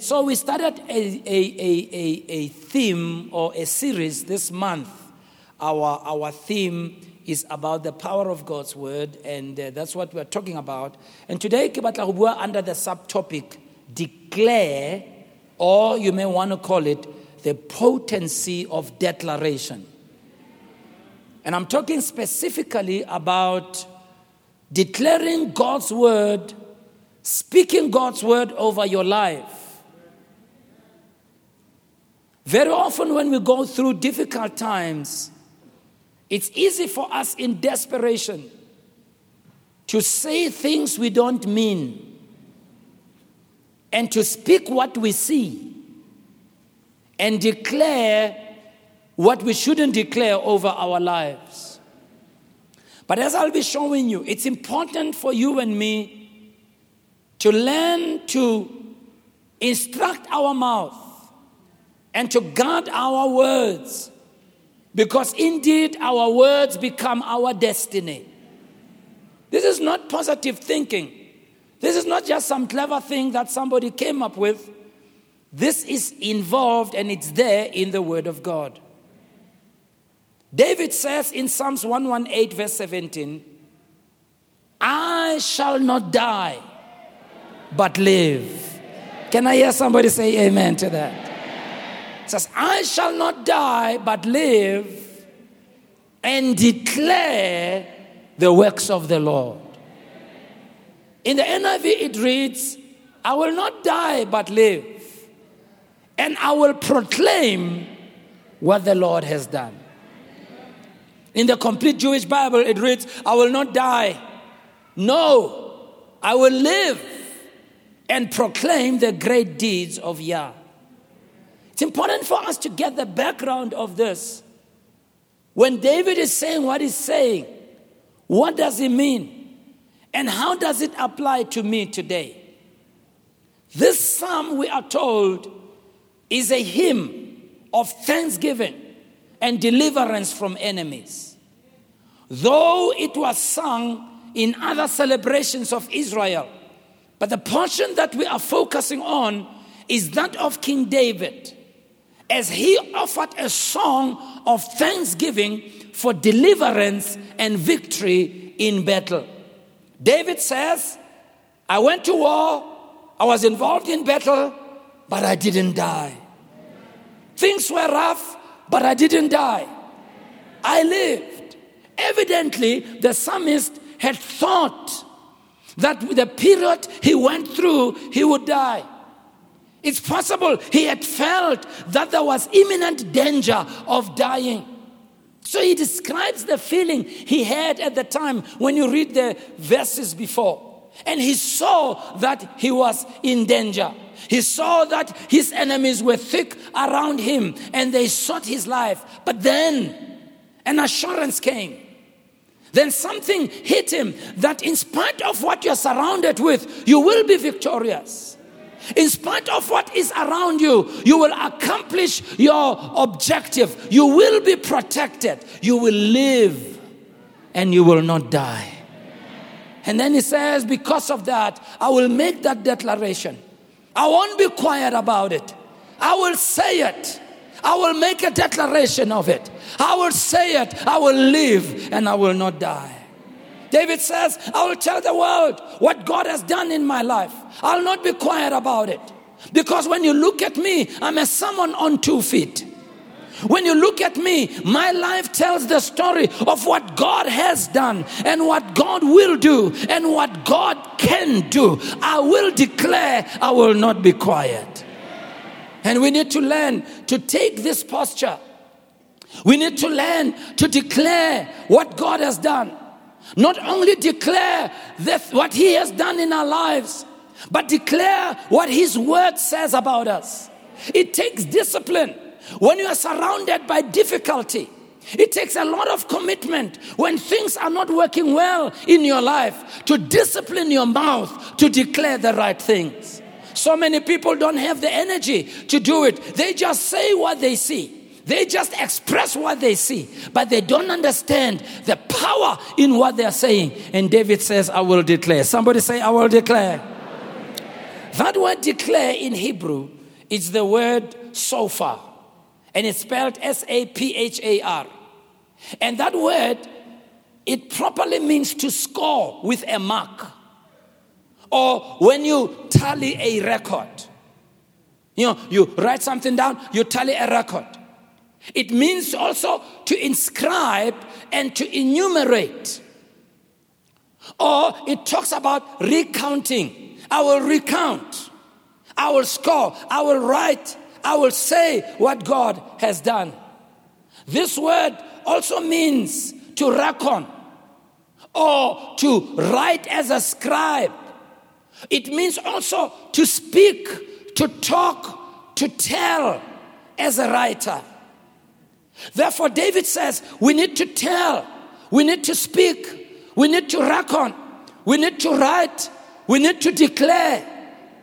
So we started a, a, a, a, theme or a series this month. Our, our theme is about the power of God's word, and uh, that's what we're talking about. And today, ke batla under the subtopic declare, or you may want to call it the potency of declaration. And I'm talking specifically about declaring God's word, speaking God's word over your life. Very often, when we go through difficult times, it's easy for us in desperation to say things we don't mean and to speak what we see and declare what we shouldn't declare over our lives. But as I'll be showing you, it's important for you and me to learn to instruct our mouth and to guard our words because indeed our words become our destiny. This is not positive thinking. This is not just some clever thing that somebody came up with. This is involved and it's there in the Word of God. David says in Psalms 118, verse 17, I shall not die, but live. Can I hear somebody say amen to that? Says, I shall not die, but live and declare the works of the Lord. In the NIV, it reads, I will not die, but live, and I will proclaim what the Lord has done. In the complete Jewish Bible, it reads, I will not die. No, I will live and proclaim the great deeds of Yah. It's important for us to get the background of this. When David is saying what he's saying, what does he mean? And how does it apply to me today? This psalm, we are told, is a hymn of thanksgiving and deliverance from enemies. Though it was sung in other celebrations of Israel, but the portion that we are focusing on is that of King David as he offered a song of thanksgiving for deliverance and victory in battle. David says, I went to war, I was involved in battle, but I didn't die. Things were rough, but I didn't die. I lived. Evidently, the psalmist had thought that with the period he went through, he would die. It's possible he had felt that there was imminent danger of dying. So he describes the feeling he had at the time when you read the verses before. And he saw that he was in danger. He saw that his enemies were thick around him and they sought his life. But then an assurance came. Then something hit him that, in spite of what you're surrounded with, you will be victorious. In spite of what is around you, you will accomplish your objective. You will be protected. You will live and you will not die. And then he says, Because of that, I will make that declaration. I won't be quiet about it. I will say it. I will make a declaration of it. I will say it. I will live and I will not die. David says, I will tell the world what God has done in my life. I'll not be quiet about it. Because when you look at me, I'm a someone on two feet. When you look at me, my life tells the story of what God has done and what God will do and what God can do. I will declare, I will not be quiet. And we need to learn to take this posture. We need to learn to declare what God has done. Not only declare that what He has done in our lives, but declare what His word says about us. It takes discipline when you are surrounded by difficulty. It takes a lot of commitment when things are not working well in your life to discipline your mouth to declare the right things. So many people don't have the energy to do it, they just say what they see. They just express what they see, but they don't understand the power in what they're saying. And David says, I will declare. Somebody say, I will declare. that word declare in Hebrew is the word sophar, and it's spelled S A P H A R. And that word, it properly means to score with a mark, or when you tally a record. You know, you write something down, you tally a record. It means also to inscribe and to enumerate. Or it talks about recounting. I will recount. I will score. I will write. I will say what God has done. This word also means to reckon or to write as a scribe. It means also to speak, to talk, to tell as a writer. Therefore, David says we need to tell, we need to speak, we need to reckon, we need to write, we need to declare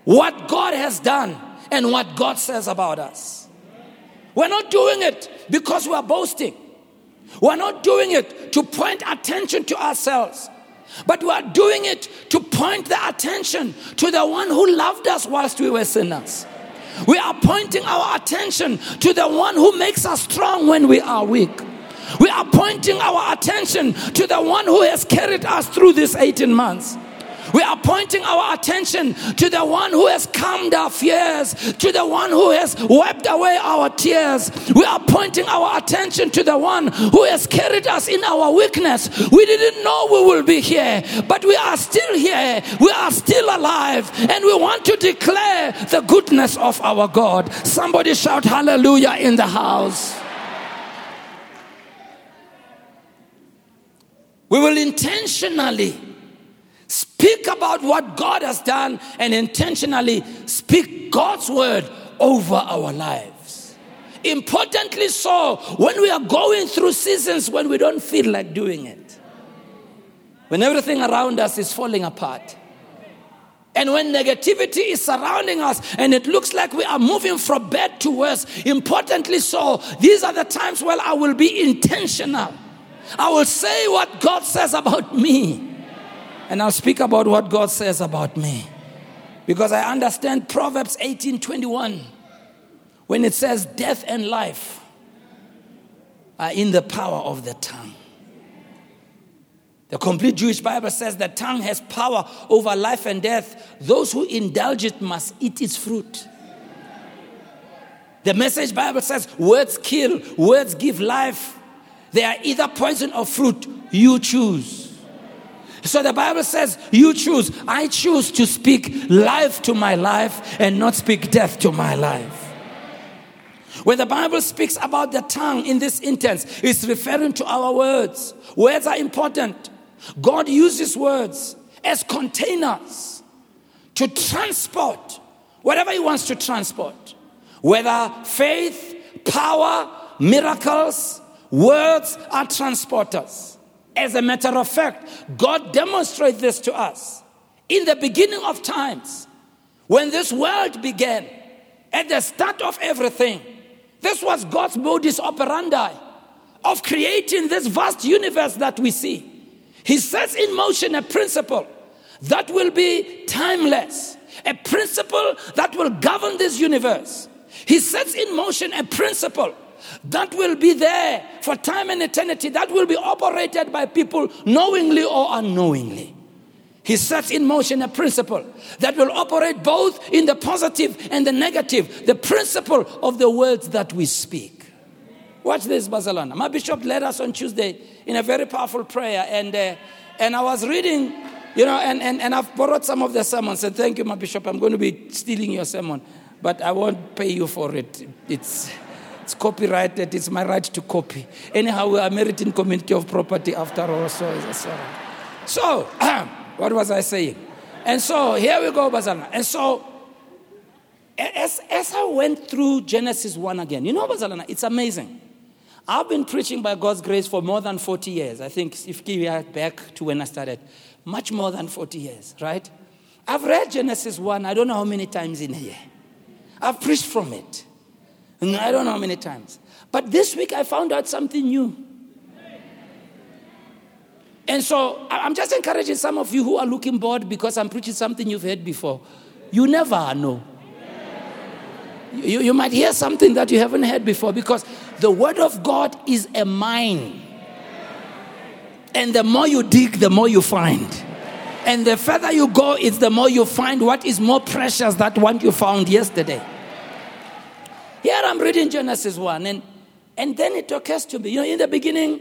what God has done and what God says about us. We're not doing it because we're boasting. We're not doing it to point attention to ourselves, but we are doing it to point the attention to the one who loved us whilst we were sinners. We are pointing our attention to the one who makes us strong when we are weak. We are pointing our attention to the one who has carried us through these 18 months. We are pointing our attention to the one who has calmed our fears, to the one who has wiped away our tears. We are pointing our attention to the one who has carried us in our weakness. We didn't know we will be here, but we are still here. We are still alive, and we want to declare the goodness of our God. Somebody shout hallelujah in the house. We will intentionally Speak about what God has done and intentionally speak God's word over our lives. Importantly, so when we are going through seasons when we don't feel like doing it, when everything around us is falling apart. And when negativity is surrounding us and it looks like we are moving from bad to worse, importantly so, these are the times where I will be intentional. I will say what God says about me. And I'll speak about what God says about me. Because I understand Proverbs 18 21 when it says, Death and life are in the power of the tongue. The complete Jewish Bible says the tongue has power over life and death. Those who indulge it must eat its fruit. The message Bible says words kill, words give life. They are either poison or fruit. You choose. So the Bible says, You choose. I choose to speak life to my life and not speak death to my life. When the Bible speaks about the tongue in this instance, it's referring to our words. Words are important. God uses words as containers to transport whatever He wants to transport, whether faith, power, miracles, words are transporters. As a matter of fact, God demonstrates this to us. In the beginning of times, when this world began, at the start of everything, this was God's modus operandi of creating this vast universe that we see. He sets in motion a principle that will be timeless, a principle that will govern this universe. He sets in motion a principle that will be there for time and eternity, that will be operated by people knowingly or unknowingly. He sets in motion a principle that will operate both in the positive and the negative, the principle of the words that we speak. Watch this, Barcelona. My bishop led us on Tuesday in a very powerful prayer, and, uh, and I was reading, you know, and, and, and I've borrowed some of the sermons. And thank you, my bishop. I'm going to be stealing your sermon, but I won't pay you for it. It's. It's copyrighted. It's my right to copy. Anyhow, we are married in community of property after all. So, so, what was I saying? And so here we go, Bazalna. And so as, as I went through Genesis 1 again, you know, Bazalana, it's amazing. I've been preaching by God's grace for more than 40 years. I think if we are back to when I started, much more than 40 years, right? I've read Genesis 1, I don't know how many times in a year. I've preached from it. I don't know how many times. But this week I found out something new. And so I'm just encouraging some of you who are looking bored because I'm preaching something you've heard before. You never know. You, you might hear something that you haven't heard before because the Word of God is a mine. And the more you dig, the more you find. And the further you go, it's the more you find what is more precious than what you found yesterday. Here I'm reading Genesis 1, and, and then it occurs to me, you know, in the beginning,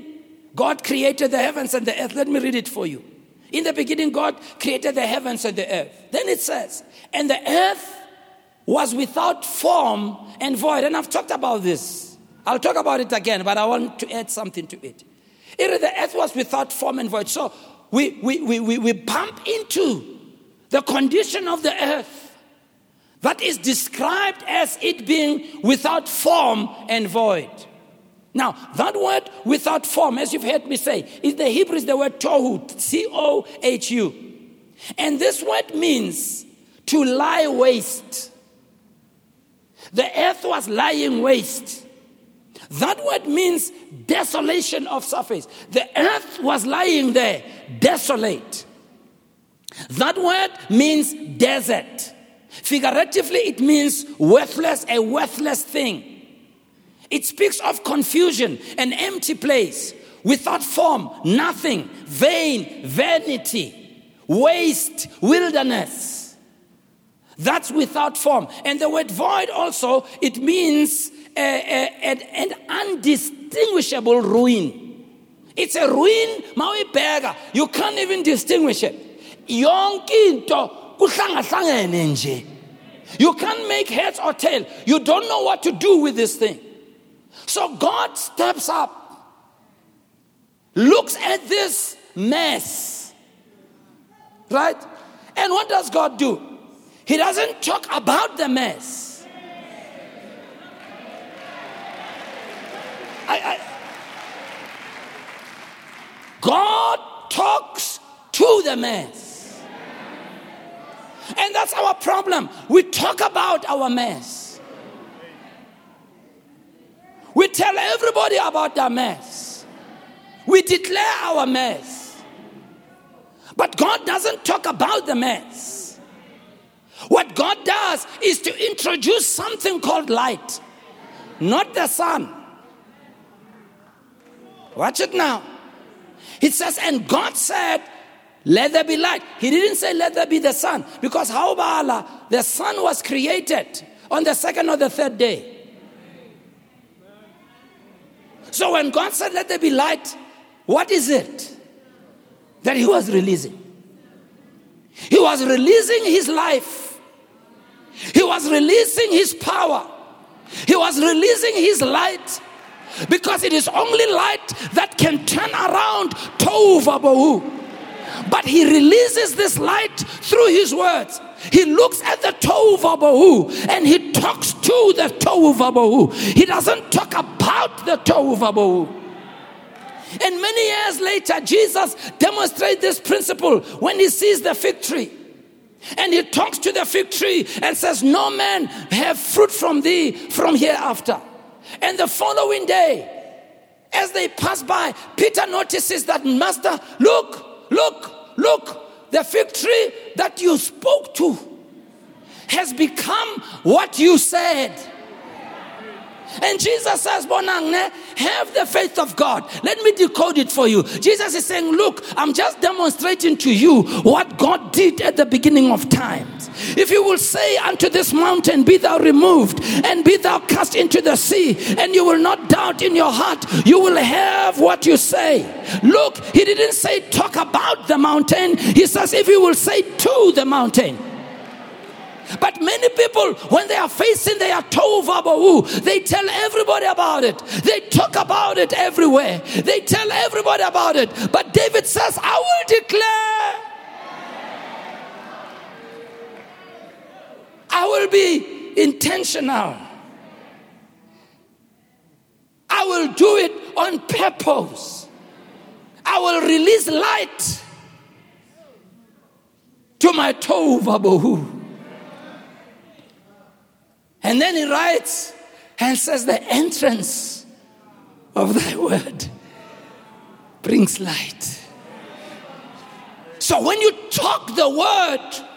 God created the heavens and the earth. Let me read it for you. In the beginning, God created the heavens and the earth. Then it says, and the earth was without form and void. And I've talked about this. I'll talk about it again, but I want to add something to it. it the earth was without form and void. So we, we, we, we, we bump into the condition of the earth that is described as it being without form and void. Now, that word without form, as you've heard me say, is the Hebrew is the word tohu, T O H U. And this word means to lie waste. The earth was lying waste. That word means desolation of surface. The earth was lying there, desolate. That word means desert. Figuratively, it means worthless, a worthless thing. It speaks of confusion, an empty place, without form, nothing, vain, vanity, waste, wilderness. That's without form. And the word void also, it means an undistinguishable ruin. It's a ruin, mawibheka, you can't even distinguish it. Yonke into kuhlangahlangene nje you can't make heads or tail. You don't know what to do with this thing. So god steps up looks at this mess right? And what does god do? He doesn't talk about the mess. I, I, god talks to the mess and that's our problem. We talk about our mess. We tell everybody about our mess. We declare our mess. But God doesn't talk about the mess. What God does is to introduce something called light, not the sun. Watch it now. It says, and God said, let there be light. He didn't say, let there be the sun. Because how Allah, the sun was created on the second or the third day. So when God said, let there be light, what is it that He was releasing? He was releasing His life, He was releasing His power, He was releasing His light. Because it is only light that can turn around Tohu Vabohu. But he releases this light through his words. He looks at the Tohu Vabohu and he talks to the Tohu Vabohu. He doesn't talk about the Tohu Vabohu. And many years later, Jesus demonstrates this principle when he sees the fig tree. And he talks to the fig tree and says, No man have fruit from thee from hereafter. And the following day, as they pass by, Peter notices that, Master, look, Look, look, the fig tree that you spoke to has become what you said. And Jesus says, Bonangne, have the faith of God. Let me decode it for you. Jesus is saying, Look, I'm just demonstrating to you what God did at the beginning of times. If you will say unto this mountain, Be thou removed, and be thou cast into the sea, and you will not doubt in your heart, you will have what you say. Look, he didn't say talk about the mountain, he says, If you will say to the mountain. But many people, when they are facing their tohu they tell everybody about it. They talk about it everywhere. They tell everybody about it. But David says, I will declare. I will be intentional. I will do it on purpose. I will release light to my tohu and then he writes and says, The entrance of thy word brings light. So when you talk the word,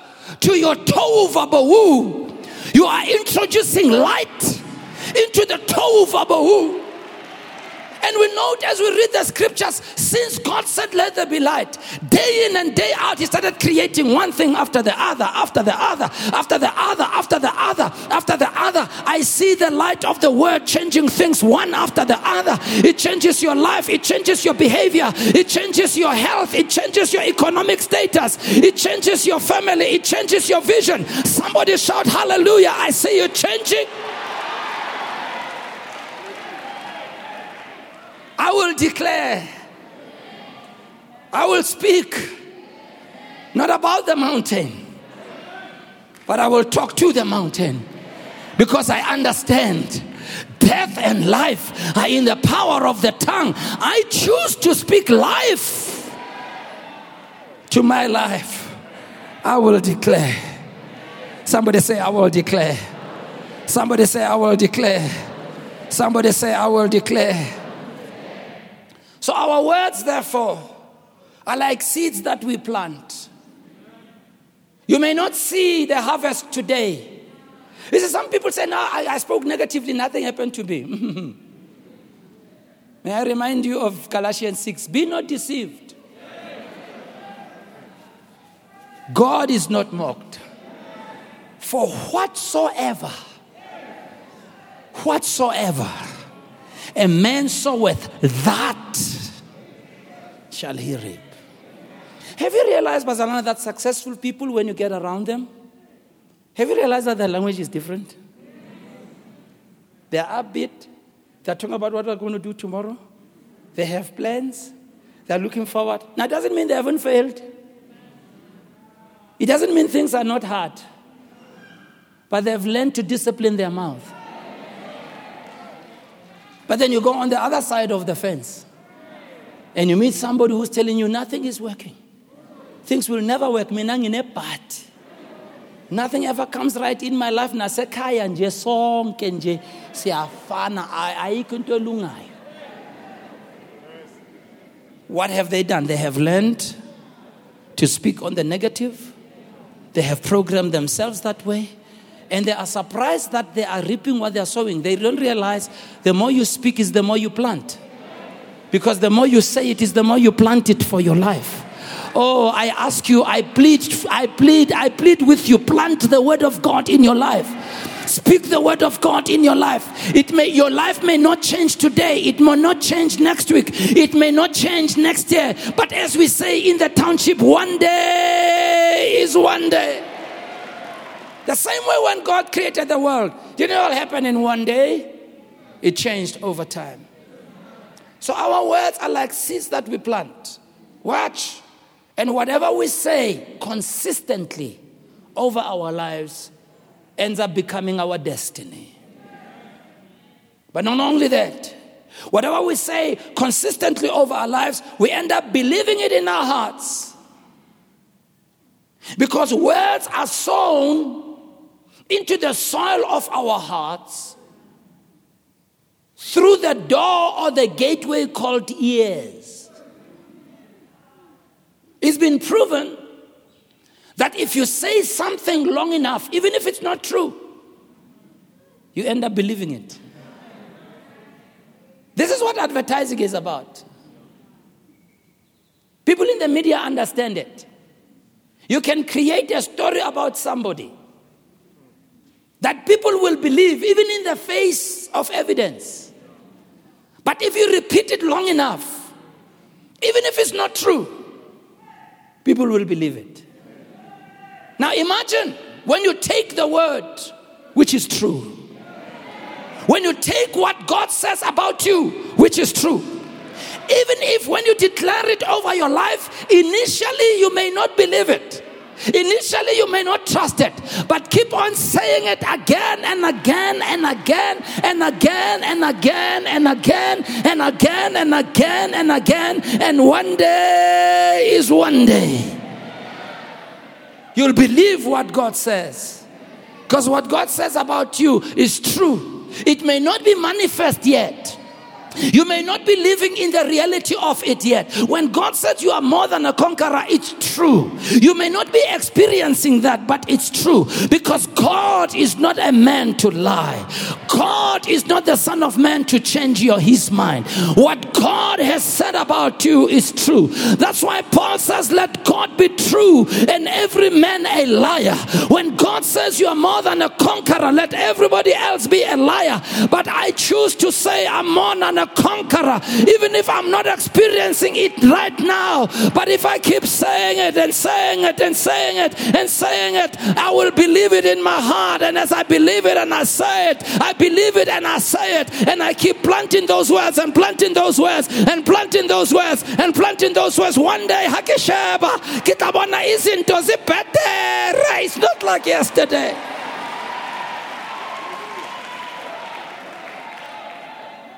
to your tohu vabohu. You are introducing light into the tohu vabohu. And we note as we read the scriptures, since God said, Let there be light, day in and day out, He started creating one thing after the other, after the other, after the other, after the other, after the other. I see the light of the word changing things one after the other. It changes your life, it changes your behavior, it changes your health, it changes your economic status, it changes your family, it changes your vision. Somebody shout, Hallelujah! I see you changing. I will declare, I will speak, not about the mountain, but I will talk to the mountain because I understand death and life are in the power of the tongue. I choose to speak life to my life. I will declare. Somebody say, I will declare. Somebody say, I will declare. Somebody say, I will declare. So our words, therefore, are like seeds that we plant. You may not see the harvest today. You see, some people say, No, I, I spoke negatively, nothing happened to me. may I remind you of Galatians 6 Be not deceived. God is not mocked. For whatsoever, whatsoever a man soweth, that shall he reap. Have you realized, Bazalana, that successful people, when you get around them, have you realized that their language is different? They're upbeat. They're talking about what we're going to do tomorrow. They have plans. They're looking forward. Now, it doesn't mean they haven't failed. It doesn't mean things are not hard. But they've learned to discipline their mouth. But then you go on the other side of the fence and you meet somebody who's telling you nothing is working. Things will never work. a part. Nothing ever comes right in my life. Nasekhaya nje sonke nje siyafana ayikho into. What have they done? They have learned to speak on the negative. They have programmed themselves that way and they are surprised that they are reaping what they are sowing. They don't realize the more you speak is the more you plant. Because the more you say it is the more you plant it for your life. Oh, I ask you, I plead, I plead, I plead with you, plant the word of God in your life. Speak the word of God in your life. It may your life may not change today. It may not change next week. It may not change next year. But as we say in the township, one day is one day. The same way when God created the world, didn't all happen in one day? It changed over time. So our words are like seeds that we plant. Watch. And whatever we say consistently over our lives ends up becoming our destiny. But not only that, whatever we say consistently over our lives, we end up believing it in our hearts. Because words are sown into the soil of our hearts through the door or the gateway called ears. It's been proven that if you say something long enough, even if it's not true, you end up believing it. This is what advertising is about. People in the media understand it. You can create a story about somebody that people will believe, even in the face of evidence. But if you repeat it long enough, even if it's not true, people will believe it. Now imagine when you take the word, which is true, when you take what God says about you, which is true, even if when you declare it over your life, initially you may not believe it. Initially, you may not trust it, but keep on saying it again and again and again and again and again and again and again and again and again. And one day is one day. You'll believe what God says. Because what God says about you is true. It may not be manifest yet, You may not be living in the reality of it yet. When God said you are more than a conqueror, it's true. You may not be experiencing that, but it's true because God is not a man to lie. God is not the son of man to change your his mind. What God has said about you is true. That's why Paul says, "Let God be true and every man a liar." When God says you are more than a conqueror, let everybody else be a liar. But I choose to say I'm more than a conqueror, even if I'm not experiencing it right now. But if I keep saying it and saying it and saying it and saying it, I will believe it in my heart. And as I believe it and I say it, I believe it and I say it. And I keep planting those words and planting those words and planting those words and planting those words. One day, hakisheba, kitabona izinto zibhetere. It's not like yesterday.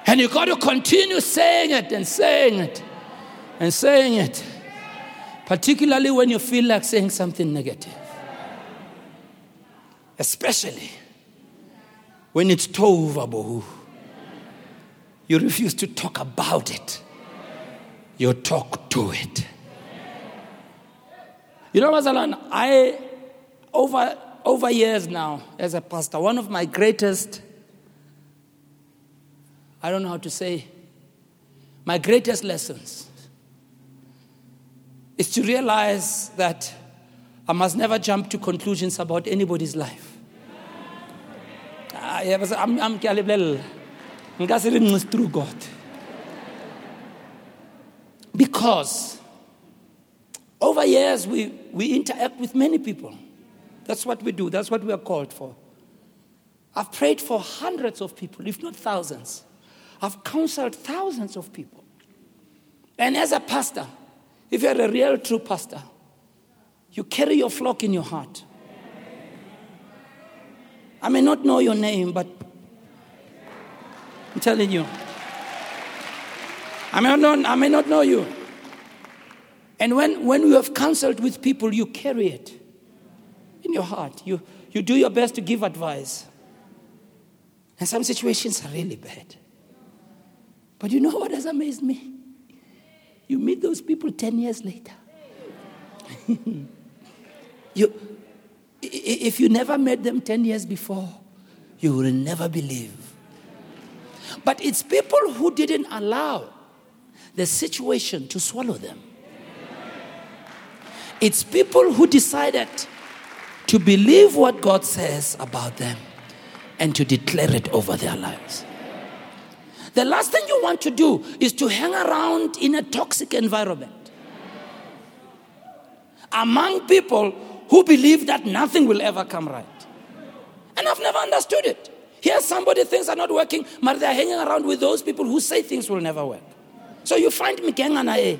And you got to continue saying it and saying it and saying it, particularly when you feel like saying something negative. Especially when it's tohu You refuse to talk about it, you talk to it. You know, Mazalan, I, over, over years now as a pastor, one of my greatest I don't know how to say, my greatest lessons is to realize that I must never jump to conclusions about anybody's life. Ah, I'm, I'm through God. Because over years we, we interact with many people. That's what we do, that's what we are called for. I've prayed for hundreds of people, if not thousands. I've counseled thousands of people. And as a pastor, if you're a real true pastor, you carry your flock in your heart. I may not know your name, but I'm telling you. I may not, know, I may not know you. And when, when you have counseled with people, you carry it in your heart. You, you do your best to give advice. And some situations are really bad. But you know what has amazed me? You meet those people 10 years later. you, if you never met them 10 years before, you will never believe. But it's people who didn't allow the situation to swallow them. It's people who decided to believe what God says about them and to declare it over their lives. The last thing you want to do is to hang around in a toxic environment among people who believe that nothing will ever come right. And I've never understood it. Here, somebody things are not working, but they're hanging around with those people who say things will never work. So you find Mikenganae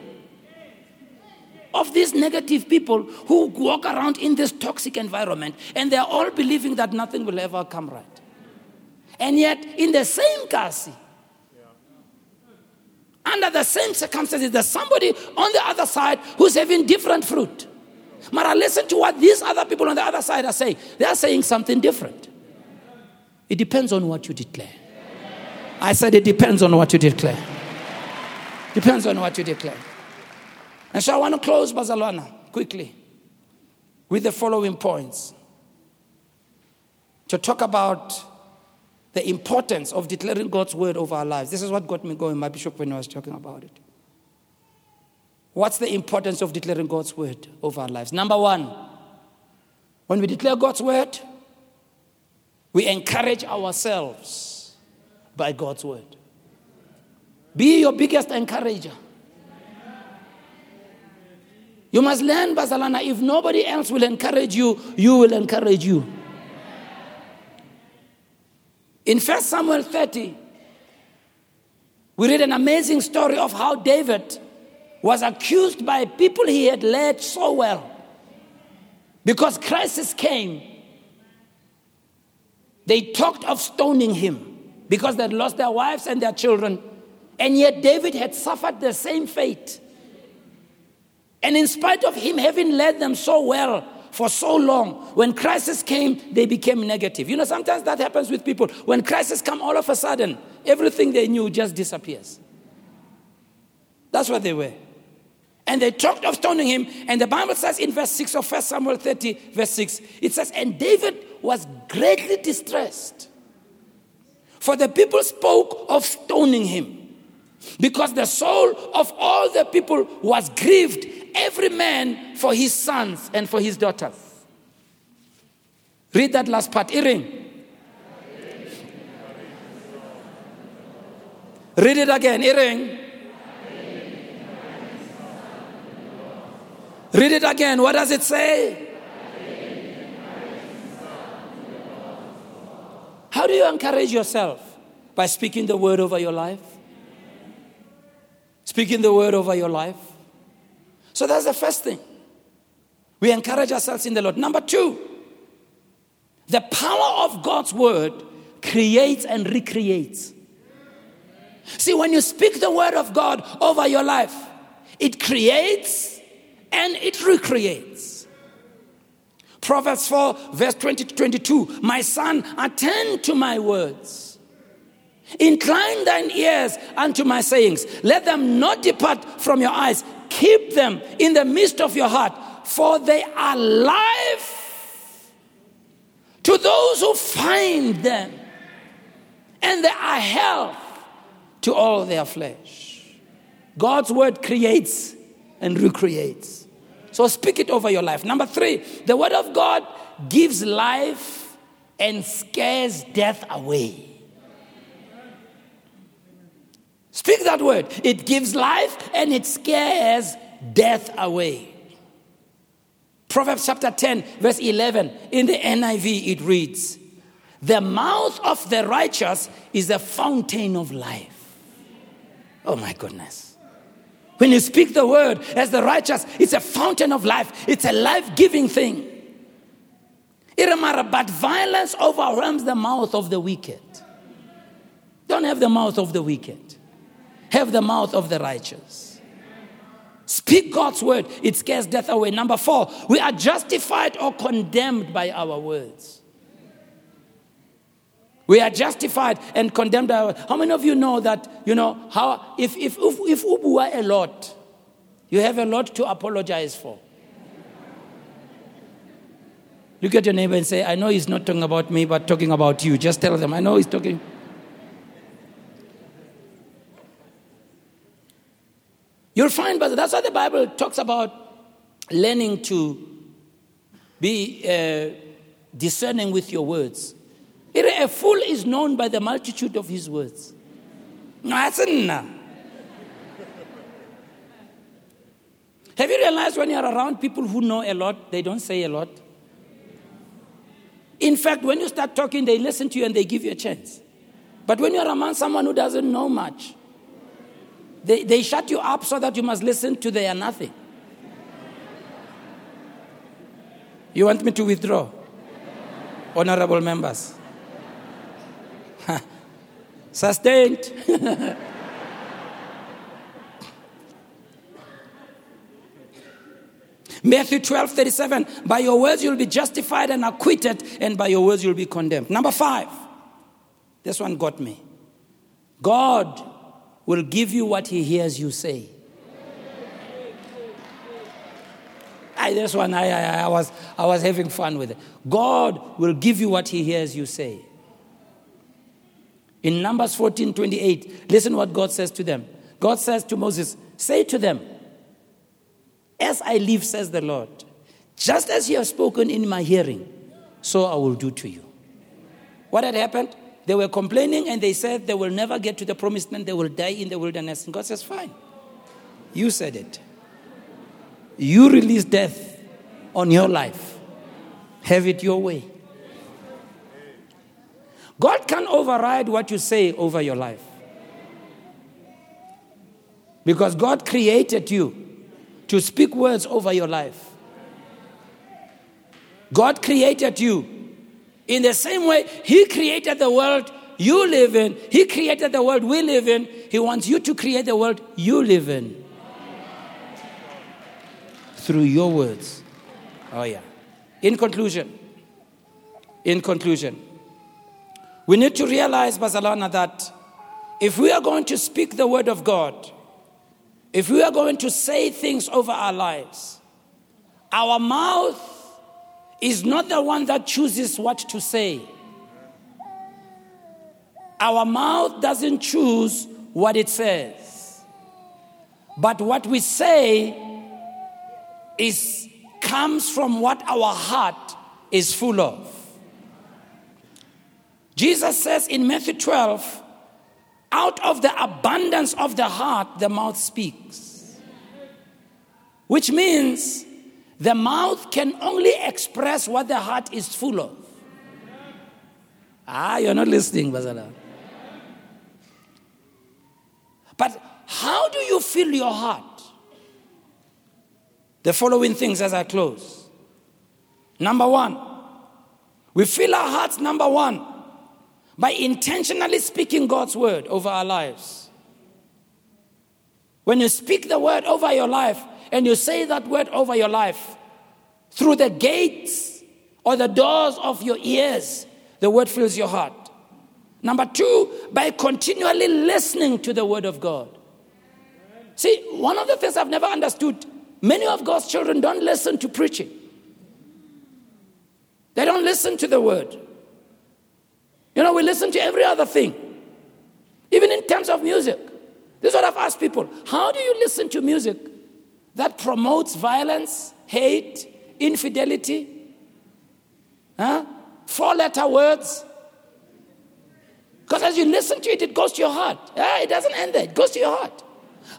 of these negative people who walk around in this toxic environment and they're all believing that nothing will ever come right. And yet, in the same kasi, under the same circumstances, there's somebody on the other side who's having different fruit. But I listen to what these other people on the other side are saying. They are saying something different. It depends on what you declare. I said it depends on what you declare. Depends on what you declare. And so I want to close Bazalwana quickly with the following points to talk about the importance of declaring God's word over our lives. This is what got me going, my bishop, when I was talking about it. What's the importance of declaring God's word over our lives? Number one, when we declare God's word, we encourage ourselves by God's word. Be your biggest encourager. You must learn, Bazalana, if nobody else will encourage you, you will encourage you. In 1 Samuel 30, we read an amazing story of how David was accused by people he had led so well. Because crisis came, they talked of stoning him because they'd lost their wives and their children. And yet David had suffered the same fate. And in spite of him having led them so well, for so long. When crisis came, they became negative. You know, sometimes that happens with people. When crisis come, all of a sudden, everything they knew just disappears. That's what they were. And they talked of stoning him. And the Bible says in verse 6 of 1 Samuel 30, verse 6, it says, And David was greatly distressed. For the people spoke of stoning him. Because the soul of all the people was grieved, every man for his sons and for his daughters. Read that last part. Iring. Read it again. Iring. Read it again. What does it say? How do you encourage yourself? By speaking the word over your life. Speaking the word over your life. So that's the first thing. We encourage ourselves in the Lord. Number two, the power of God's word creates and recreates. See, when you speak the word of God over your life, it creates and it recreates. Proverbs 4, verse 20 to 22 My son, attend to my words. Incline thine ears unto my sayings. Let them not depart from your eyes. Keep them in the midst of your heart, for they are life to those who find them, and they are health to all their flesh. God's word creates and recreates. So speak it over your life. Number three, the word of God gives life and scares death away. Speak that word. It gives life and it scares death away. Proverbs chapter 10, verse 11, in the NIV, it reads The mouth of the righteous is a fountain of life. Oh my goodness. When you speak the word as the righteous, it's a fountain of life, it's a life giving thing. But violence overwhelms the mouth of the wicked. Don't have the mouth of the wicked, have the mouth of the righteous. Speak God's word, it scares death away. Number four, we are justified or condemned by our words. We are justified and condemned. How many of you know that, you know, how if, if, if, if Ubu a lot, you have a lot to apologize for. Look at your neighbor and say, I know he's not talking about me, but talking about you. Just tell them, I know he's talking. You'll find, but that's why the Bible talks about learning to be uh, discerning with your words. A fool is known by the multitude of his words. Have you realized when you're around people who know a lot, they don't say a lot? In fact, when you start talking, they listen to you and they give you a chance. But when you're around someone who doesn't know much, they, they shut you up so that you must listen to their nothing. You want me to withdraw? Honorable members. Sustained. Matthew 12, 37. By your words you'll be justified and acquitted, and by your words you'll be condemned. Number five. This one got me. God will give you what he hears you say. I, this one, I, I, I, was, I was having fun with it. God will give you what he hears you say. In Numbers 14 28, listen what God says to them. God says to Moses, Say to them, As I live, says the Lord, just as you have spoken in my hearing, so I will do to you. What had happened? They were complaining and they said they will never get to the promised land, they will die in the wilderness. And God says, Fine. You said it. You release death on your life. Have it your way. God can override what you say over your life. Because God created you to speak words over your life. God created you in the same way He created the world you live in, He created the world we live in. He wants you to create the world you live in through your words. Oh, yeah. In conclusion, in conclusion, we need to realize, Bazalwana, that if we are going to speak the word of God, if we are going to say things over our lives, our mouth is not the one that chooses what to say. Our mouth doesn't choose what it says. But what we say is comes from what our heart is full of. Jesus says in Matthew 12, out of the abundance of the heart, the mouth speaks. Which means the mouth can only express what the heart is full of. Ah, you're not listening, Bazala. But how do you fill your heart? The following things as I close. Number one, we fill our hearts, number one, by intentionally speaking God's word over our lives. When you speak the word over your life and you say that word over your life, through the gates or the doors of your ears, the word fills your heart. Number two, by continually listening to the word of God. See, one of the things I've never understood many of God's children don't listen to preaching, they don't listen to the word. You know, we listen to every other thing, even in terms of music. This is what I've asked people How do you listen to music that promotes violence, hate, infidelity? Huh? Four letter words? Because as you listen to it, it goes to your heart. Yeah, it doesn't end there, it goes to your heart.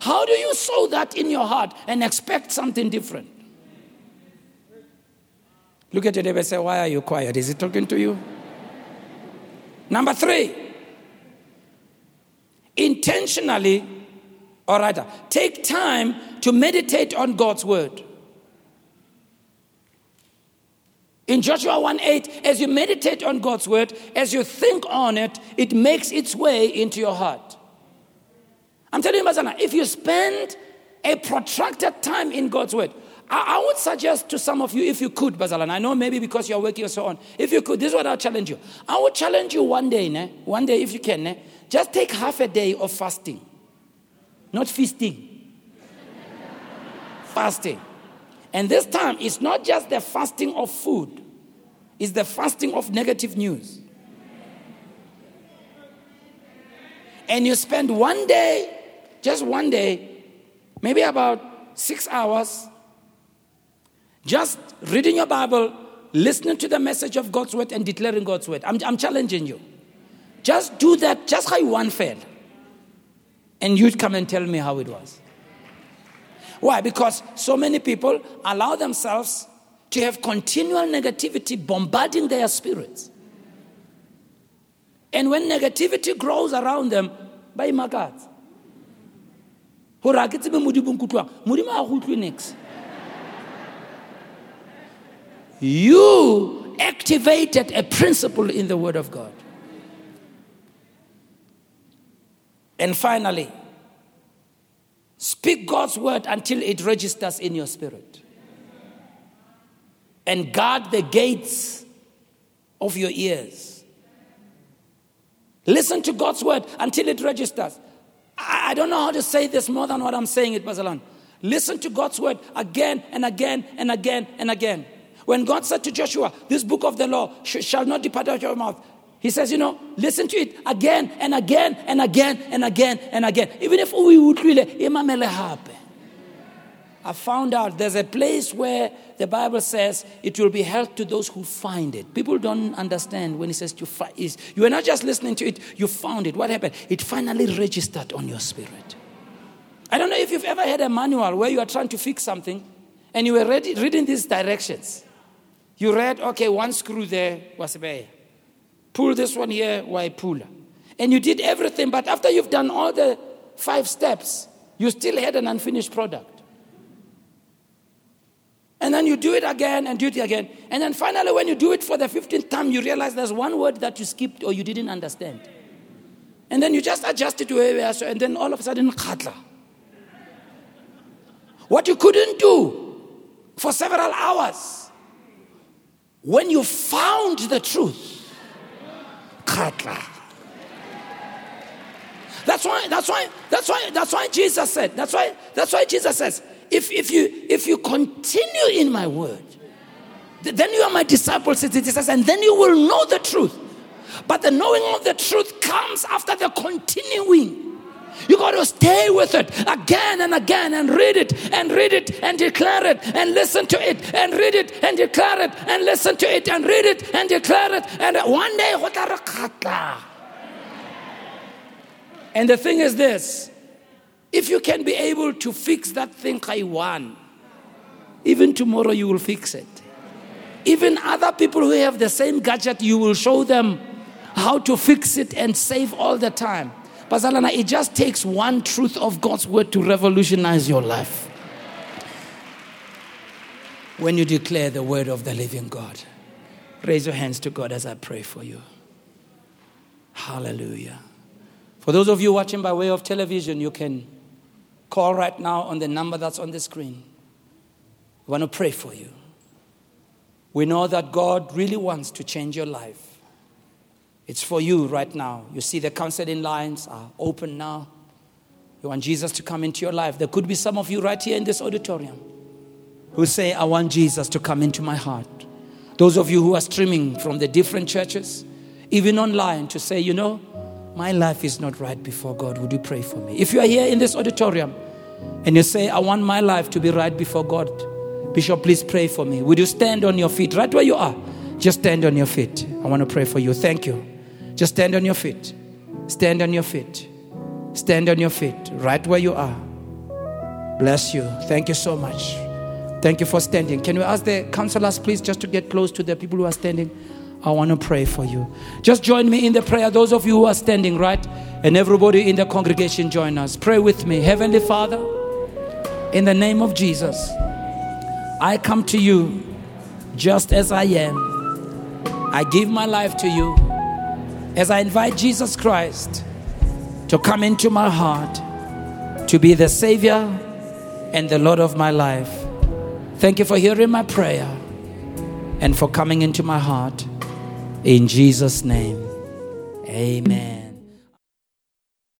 How do you sow that in your heart and expect something different? Look at your neighbor and say, Why are you quiet? Is he talking to you? Number three, intentionally, or rather, take time to meditate on God's word. In Joshua 1 8, as you meditate on God's word, as you think on it, it makes its way into your heart. I'm telling you, Mazana, if you spend a protracted time in God's word, I, would suggest to some of you, if you could, Bazalan, I know maybe because you're working and so on, if you could, this is what I'll challenge you. I would challenge you one day, ne? one day if you can, ne? just take half a day of fasting, not feasting, fasting. And this time, it's not just the fasting of food, it's the fasting of negative news. And you spend one day, just one day, maybe about six hours, just reading your Bible, listening to the message of God's word, and declaring God's word. I'm, I'm challenging you. Just do that, just how you one fell. And you'd come and tell me how it was. Why? Because so many people allow themselves to have continual negativity bombarding their spirits. And when negativity grows around them, by makats. Hore modimo a next you activated a principle in the Word of God. And finally, speak God's word until it registers in your spirit. And guard the gates of your ears. Listen to God's word until it registers. I don't know how to say this more than what I'm saying it, Bazalan. Listen to God's word again and again and again and again. When God said to Joshua, This book of the law shall not depart out of your mouth, he says, you know, listen to it again and again and again and again and again. Even if we would really, I found out there's a place where the Bible says it will be held to those who find it. People don't understand when it says you find You are not just listening to it, you found it. What happened? It finally registered on your spirit. I don't know if you've ever had a manual where you are trying to fix something and you were reading these directions. You read, okay, one screw there was a there. Pull this one here, why pull? And you did everything, but after you've done all the five steps, you still had an unfinished product. And then you do it again and do it again. And then finally, when you do it for the 15th time, you realize there's one word that you skipped or you didn't understand. And then you just adjust it to where and then all of a sudden, khatla. What you couldn't do for several hours when you found the truth, That's why, that's why, that's why, that's why Jesus said, that's why, that's why Jesus says, if, if you if you continue in my word, then you are my disciples, it says, and then you will know the truth. But the knowing of the truth comes after the continuing. You got to stay with it again and again and read it and read it and declare it and listen to it and read it and declare it and listen to it and read it and declare it. And one day, and the thing is this if you can be able to fix that thing I want, even tomorrow you will fix it. Even other people who have the same gadget, you will show them how to fix it and save all the time. Bazalana, it just takes one truth of God's word to revolutionize your life. When you declare the word of the living God, raise your hands to God as I pray for you. Hallelujah. For those of you watching by way of television, you can call right now on the number that's on the screen. We want to pray for you. We know that God really wants to change your life. It's for you right now. You see, the counseling lines are open now. You want Jesus to come into your life. There could be some of you right here in this auditorium who say, I want Jesus to come into my heart. Those of you who are streaming from the different churches, even online, to say, you know, my life is not right before God. Would you pray for me? If you are here in this auditorium and you say, I want my life to be right before God, Bishop, please pray for me. Would you stand on your feet right where you are? Just stand on your feet. I want to pray for you. Thank you. Just stand on your feet. Stand on your feet. Stand on your feet, right where you are. Bless you. Thank you so much. Thank you for standing. Can we ask the counselors, please, just to get close to the people who are standing? I want to pray for you. Just join me in the prayer. Those of you who are standing, right? And everybody in the congregation, join us. Pray with me. Heavenly Father, in the name of Jesus, I come to you just as I am. I give my life to you as I invite Jesus Christ to come into my heart, to be the Savior and the Lord of my life. Thank you for hearing my prayer and for coming into my heart. In Jesus' name, amen.